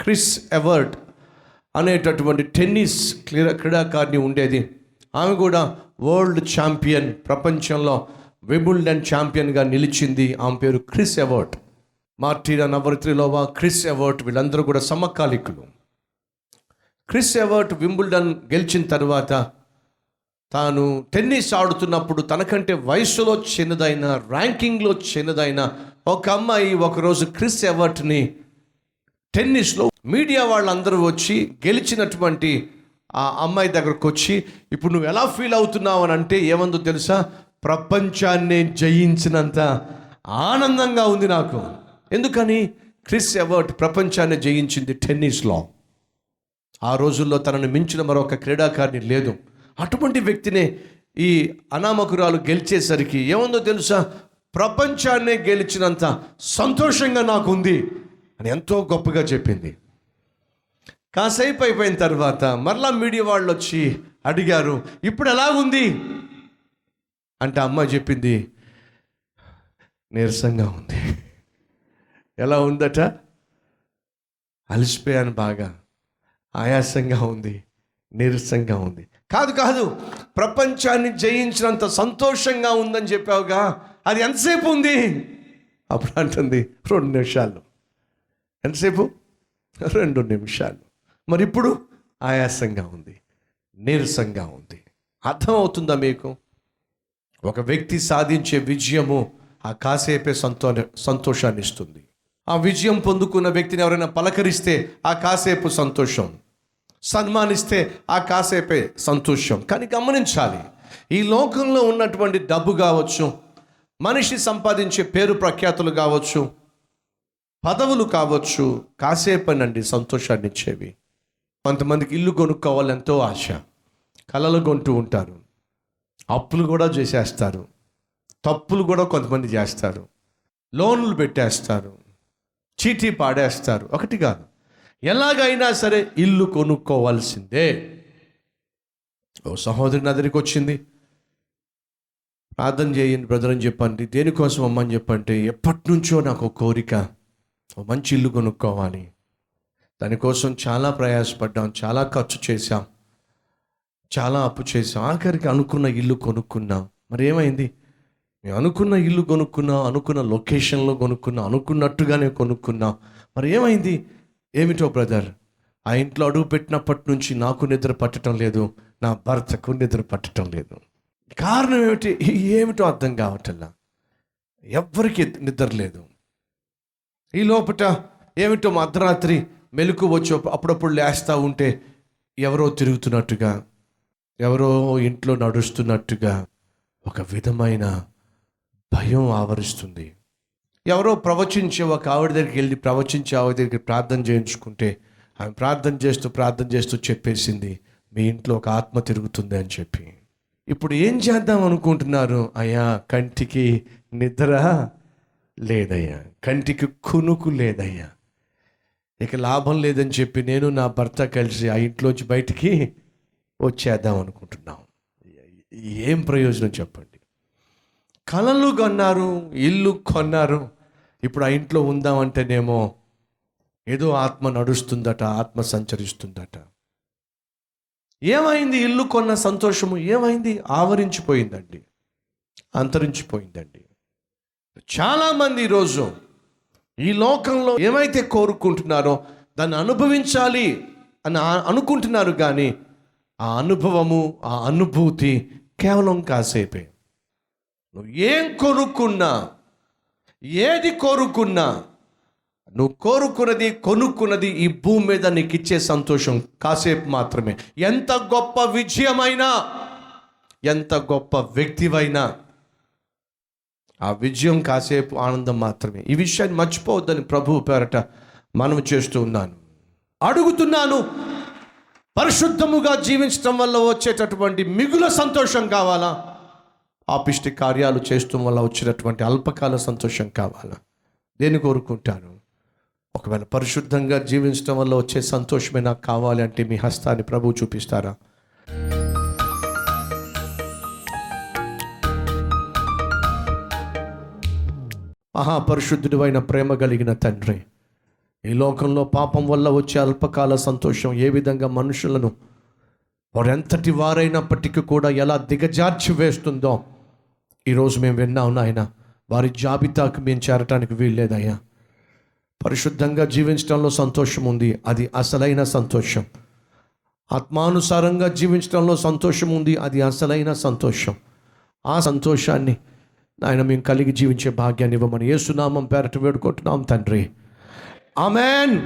Chris Evert అనేటటువంటి tennis క్రీడా క్రీడాకారిణి ఉండేది. ఆమె కూడా వరల్డ్ ఛాంపియన్ ప్రపంచంలో విబుల్డన్ ఛాంపియన్గా నిలిచింది. ఆమె పేరు Chris Evert. Martina Navratilova Chris Evert వీళ్ళందరూ కూడా సమకాలికులు. క్రిస్ ఎవర్ట్ వింబుల్డన్ గెలిచిన తర్వాత తాను టెన్నిస్ ఆడుతున్నప్పుడు తనకంటే వయసులో చిన్నదైన ర్యాంకింగ్లో చిన్నదైన ఒక అమ్మాయి ఒకరోజు క్రిస్ ఎవర్ట్ని టెన్నిస్లో మీడియా వాళ్ళందరూ వచ్చి గెలిచినటువంటి ఆ అమ్మాయి దగ్గరకు వచ్చి ఇప్పుడు నువ్వు ఎలా ఫీల్ అవుతున్నావు? అని అంటే ఏమందో తెలుసా? ప్రపంచాన్ని జయించినంత ఆనందంగా ఉంది నాకు. ఎందుకని? క్రిస్ ఎవర్ట్ ప్రపంచాన్ని జయించింది టెన్నిస్లో ఆ రోజుల్లో తనను మించిన మరొక క్రీడాకారిణి లేదు. అటువంటి వ్యక్తినే ఈ అనామకురాలు గెలిచేసరికి ఏముందో తెలుసా? ప్రపంచాన్నే గెలిచినంత సంతోషంగా నాకు ఉంది అని ఎంతో గొప్పగా చెప్పింది. కాసేపు అయిపోయిన తర్వాత మరలా మీడియా వాళ్ళు వచ్చి అడిగారు ఇప్పుడు ఎలా ఉంది? అంటే అమ్మ చెప్పింది నీరసంగా ఉంది. ఎలా ఉందట? అలసిపోయాను బాగా ఆయాసంగా ఉంది నీరసంగా ఉంది. కాదు కాదు ప్రపంచాన్ని జయించినంత సంతోషంగా ఉందని చెప్పావుగా అది ఎంతసేపు ఉంది? అప్పుడు అంటుంది రెండు నిమిషాలు. ఎంతసేపు? రెండు నిమిషాలు. మరి ఇప్పుడు ఆయాసంగా ఉంది నీరసంగా ఉంది. అర్థమవుతుందా మీకు? ఒక వ్యక్తి సాధించే విజయము ఆ కాసేపే సంతో సంతోషాన్ని ఇస్తుంది. ఆ విజయం పొందుకున్న వ్యక్తిని ఎవరైనా పలకరిస్తే ఆ కాసేపు సంతోషం. సన్మానిస్తే ఆ కాసేపే సంతోషం. కానీ గమనించాలి ఈ లోకంలో ఉన్నటువంటి డబ్బు కావచ్చు మనిషి సంపాదించే పేరు ప్రఖ్యాతులు కావచ్చు పదవులు కావచ్చు కాసేపనండి సంతోషాన్ని ఇచ్చేవి కొంతమందికి ఇల్లు కొనుక్కోవాలి ఎంతో ఆశ. కళలు కొంటూ ఉంటారు. అప్పులు కూడా చేసేస్తారు. తప్పులు కూడా కొంతమంది చేస్తారు. లోన్లు పెట్టేస్తారు. చీటీ పాడేస్తారు. ఒకటి కాదు. ఎలాగైనా సరే ఇల్లు కొనుక్కోవాల్సిందే. ఓ సహోదరి నా దగ్గరికి వచ్చింది. ప్రార్థన చేయండి బ్రదర్ అని చెప్పండి. దేనికోసం అమ్మని చెప్పంటే ఎప్పటి నుంచో నాకు ఒక కోరిక. ఓ మంచి ఇల్లు కొనుక్కోవాలి. దానికోసం చాలా ప్రయాసపడ్డాం చాలా ఖర్చు చేశాం చాలా అప్పు చేసాం ఆఖరికి అనుకున్న ఇల్లు కొనుక్కున్నాం. మరి ఏమైంది? మేము అనుకున్న ఇల్లు కొనుక్కున్నాం అనుకున్న లొకేషన్లో కొనుక్కున్నాం అనుకున్నట్టుగానే కొనుక్కున్నాం. మరి ఏమైంది? ఏమిటో బ్రదర్? ఆ ఇంట్లో అడుగు పెట్టినప్పటి నుంచి నాకు నిద్ర పట్టడం లేదు నా భర్తకు నిద్ర పట్టడం లేదు. కారణం ఏమిటి? ఏమిటో అర్థం కావటల్లా ఎవ్వరికి నిద్ర లేదు. ఈ లోపట ఏమిటో మా అర్ధరాత్రి మెలకు వచ్చి అప్పుడప్పుడు లేస్తూ ఉంటే ఎవరో తిరుగుతున్నట్టుగా ఎవరో ఇంట్లో నడుస్తున్నట్టుగా ఒక విధమైన భయం ఆవరిస్తుంది. ఎవరో ప్రవచించే ఒక ఆవిడ దగ్గరికి వెళ్ళి ప్రవచించే ఆవిడ దగ్గరికి ప్రార్థన చేయించుకుంటే ఆమె ప్రార్థన చేస్తూ ప్రార్థన చేస్తూ చెప్పేసింది మీ ఇంట్లో ఒక ఆత్మ తిరుగుతుంది అని చెప్పి. ఇప్పుడు ఏం చేద్దాం అనుకుంటున్నారు? అయ్యా కంటికి నిద్ర లేదయ్యా. కంటికి కునుకు లేదయ్యా. ఇక లాభం లేదని చెప్పి నేను నా భర్త కలిసి ఆ ఇంట్లోంచి బయటికి వచ్చేద్దాం అనుకుంటున్నాం. ఏం ప్రయోజనం చెప్పండి? కళలు కొన్నారు ఇల్లు కొన్నారు. ఇప్పుడు ఆ ఇంట్లో ఉందామంటేనేమో ఏదో ఆత్మ నడుస్తుందట ఆత్మ సంచరిస్తుందట. ఏమైంది? ఇల్లు కొన్న సంతోషము ఏమైంది? ఆవరించిపోయిందండి. అంతరించిపోయిందండి. చాలామంది ఈరోజు ఈ లోకంలో ఏమైతే కోరుకుంటున్నారో దాన్ని అనుభవించాలి అని అనుకుంటున్నారు కానీ ఆ అనుభవము ఆ అనుభూతి కేవలం కాసేపే. నువ్వు ఏం కొనుక్కున్నా ఏది కోరుకున్నా నువ్వు కోరుకున్నది కొనుక్కున్నది ఈ భూమి మీద నీకు ఇచ్చే సంతోషం కాసేపు మాత్రమే. ఎంత గొప్ప విజయమైనా ఎంత గొప్ప వ్యక్తివైనా ఆ విజయం కాసేపు ఆనందం మాత్రమే. ఈ విషయాన్ని మర్చిపోవద్దని ప్రభు పేరట మనం చేస్తూ ఉన్నాను. అడుగుతున్నాను పరిశుద్ధముగా జీవించడం వల్ల వచ్చేటటువంటి మిగుల సంతోషం కావాలా? ఆపిష్టి కార్యాలు చేస్తూ వల్ల వచ్చినటువంటి అల్పకాల సంతోషం కావాలా? దేని కోరుకుంటాను? ఒకవేళ పరిశుద్ధంగా జీవించడం వల్ల వచ్చే సంతోషమే నాకు కావాలి అంటే మీ హస్తాన్ని ప్రభువు చూపిస్తారా? మహాపరిశుద్ధుడు అయిన ప్రేమ కలిగిన తండ్రి. ఈ లోకంలో పాపం వల్ల వచ్చే అల్పకాల సంతోషం ఏ విధంగా మనుషులను వారెంతటి వారైనప్పటికీ కూడా ఎలా దిగజార్చి వేస్తుందో ఈరోజు మేము విన్నాం నాయన. వారి జాబితాకు మేము చేరటానికి వీల్లేదయ్యా. పరిశుద్ధంగా జీవించడంలో సంతోషం ఉంది. అది అసలైన సంతోషం. ఆత్మానుసారంగా జీవించడంలో సంతోషం ఉంది. అది అసలైన సంతోషం. ఆ సంతోషాన్ని ఆయన మేము కలిగి జీవించే భాగ్యాన్ని ఇవ్వమని ఏసునామం పేరట వేడుకుంటున్నాం తండ్రి. ఆమెన్.